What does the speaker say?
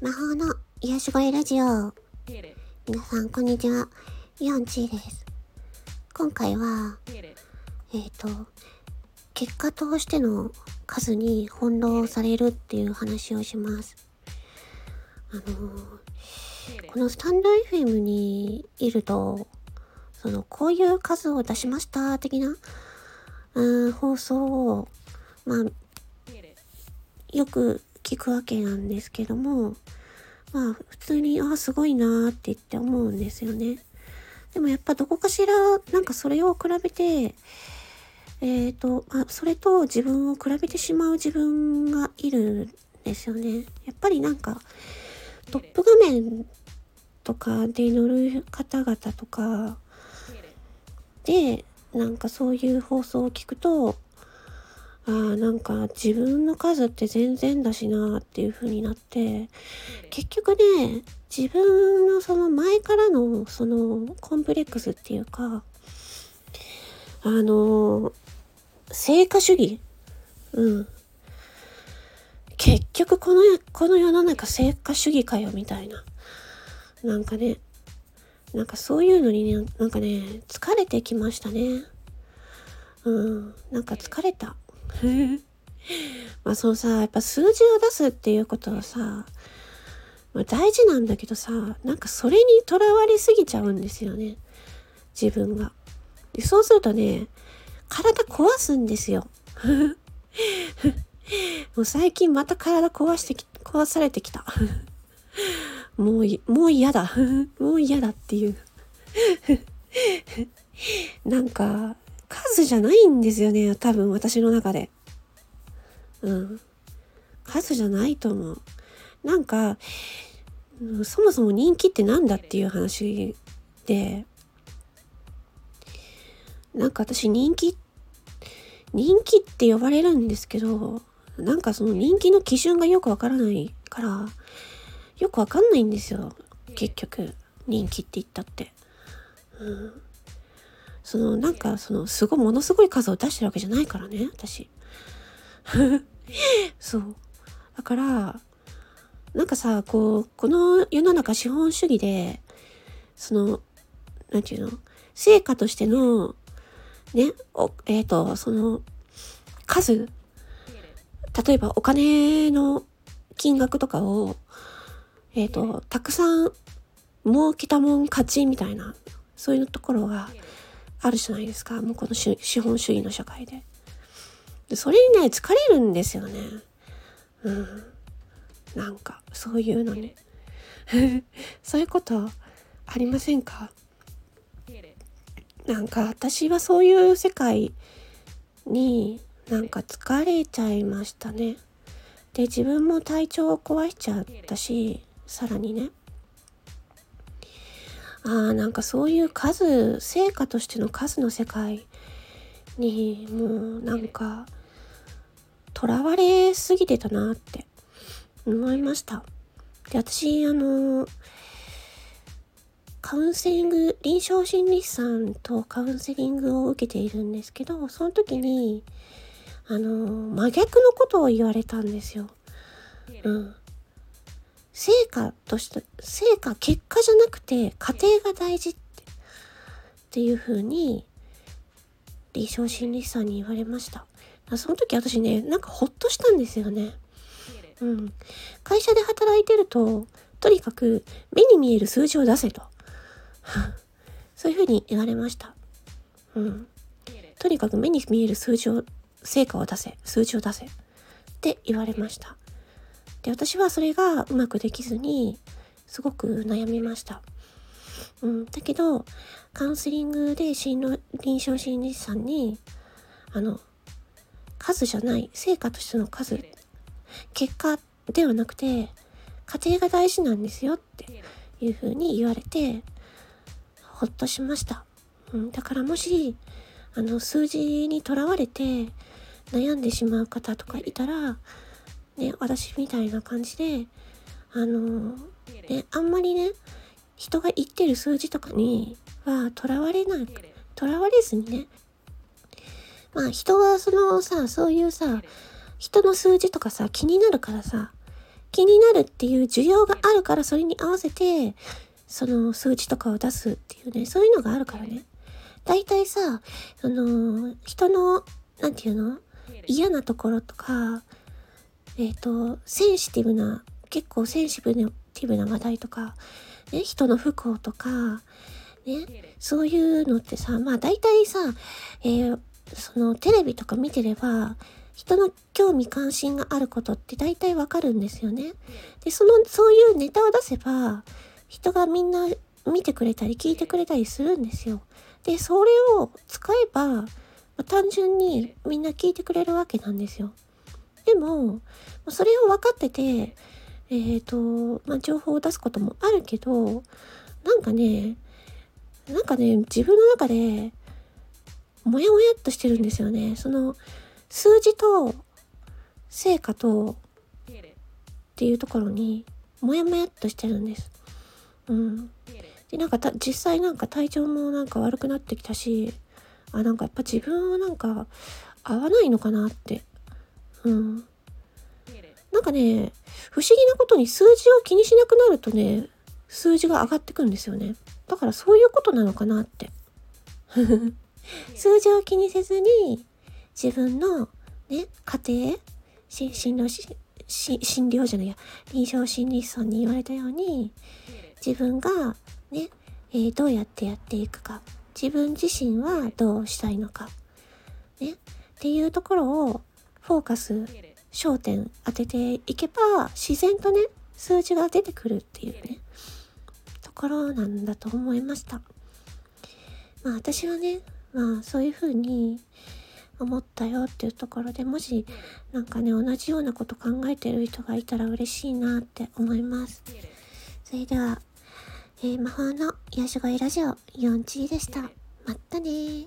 魔法の癒し声ラジオ。皆さん、こんにちは。ヨンチーです。今回は、えっ、ー、と、結果としての数に翻弄されるっていう話をします。あのこのスタンド FM にいると、その、こういう数を出しました的な、うん、放送を、まあ、よく聞くわけなんですけども、まあ普通に、ああ、すごいなーって言って思うんですよね。でもやっぱどこかしら、なんかそれを比べて、えっ、ー、と、まあ、それと自分を比べてしまう自分がいるんですよね。やっぱりなんか、トップ画面とかで乗る方々とか、で、なんかそういう放送を聞くと、ああ、なんか自分の数って全然だしなっていう風になって、結局ね、自分のその前からのそのコンプレックスっていうか、あの、成果主義うん。結局この、この世の中成果主義かよみたいな。なんかね、なんかそういうのにね、なんかね、疲れてきましたね。うん、なんか疲れた。まあそのさ、やっぱ数字を出すっていうことはさ、まあ、大事なんだけどさ、なんかそれにとらわれすぎちゃうんですよね。自分が。でそうするとね、体壊すんですよ。もう最近また体壊してき、壊されてきた。もう、もう嫌だ。もう嫌だっていう。なんか、数じゃないんですよね。多分私の中で。うん。数じゃないと思う。なんか、そもそも人気って何だっていう話で、なんか私人気、人気って呼ばれるんですけど、なんかその人気の基準がよくわからないから、よくわかんないんですよ。結局、人気って言ったって。うんそのなんかそのすごいものすごい数を出してるわけじゃないからね私。そう。だからなんかさこうこの世の中資本主義でそのなんていうの成果としてのねおえっ、ー、とその数。例えばお金の金額とかをえっ、ー、とたくさん儲けたもん勝ちみたいなそういうところがあるじゃないですか。もうこの資本主義の社会で。でそれにね、疲れるんですよね。うん。なんか、そういうのに。そういうことありませんか？なんか私はそういう世界になんか疲れちゃいましたね。で、自分も体調を壊しちゃったし、さらにね。あ、なんかそういう数、成果としての数の世界にもうなんか、囚われすぎてたなって思いました。で、私、あの、カウンセリング、臨床心理士さんとカウンセリングを受けているんですけど、その時に、あの、真逆のことを言われたんですよ。うん。成果として、成果、結果じゃなくて、過程が大事って、っていう風に、臨床心理士さんに言われました。その時私ね、なんかほっとしたんですよね。うん。会社で働いてると、とにかく目に見える数字を出せと。そういう風に言われました。うん。とにかく目に見える数字を、成果を出せ、数字を出せ。って言われました。で、私はそれがうまくできずに、すごく悩みました。うん、だけど、カウンセリングで臨床心理士さんに、あの、数じゃない、成果としての数、結果ではなくて、過程が大事なんですよっていうふうに言われて、ほっとしました。うん、だからもし、あの、数字にとらわれて悩んでしまう方とかいたら、ね、私みたいな感じで、あのね、あんまりね、人が言ってる数字とかにはとらわれない、とらわれずにね、まあ人はそのさ、そういうさ、人の数字とかさ、気になるからさ、気になるっていう需要があるから、それに合わせて、その数値とかを出すっていうね、そういうのがあるからね。大体さ、その、人の、なんていうの？嫌なところとか、えっ、ー、と、センシティブな、結構センシティブな話題とか、ね、人の不幸とか、ね、そういうのってさ、まあ大体さ、えー、そのテレビとか見てれば、人の興味関心があることって大体わかるんですよね。で、その、そういうネタを出せば、人がみんな見てくれたり聞いてくれたりするんですよ。で、それを使えば、まあ、単純にみんな聞いてくれるわけなんですよ。でも、それを分かってて、えっ、ー、と、まあ、情報を出すこともあるけど、なんかね、なんかね、自分の中で、もやもやっとしてるんですよね。その、数字と成果とっていうところにもやもやっとしてるんです。うん。で、なんか実際なんか体調もなんか悪くなってきたし、あ、なんかやっぱ自分はなんか合わないのかなって。うん。なんかね、不思議なことに数字を気にしなくなるとね、数字が上がってくんですよね。だからそういうことなのかなって。数字を気にせずに自分のね、家庭、診療診療じゃないや、臨床心理士さんに言われたように、自分がね、えー、どうやってやっていくか、自分自身はどうしたいのか、ね、っていうところをフォーカス、焦点当てていけば、自然とね、数字が出てくるっていうね、ところなんだと思いました。まあ私はね、まあそういうふうに思ったよっていうところでもしなんかね同じようなこと考えてる人がいたら嬉しいなって思います。それでは、えー、魔法の癒し声ラジオ4チーでした。まったねー。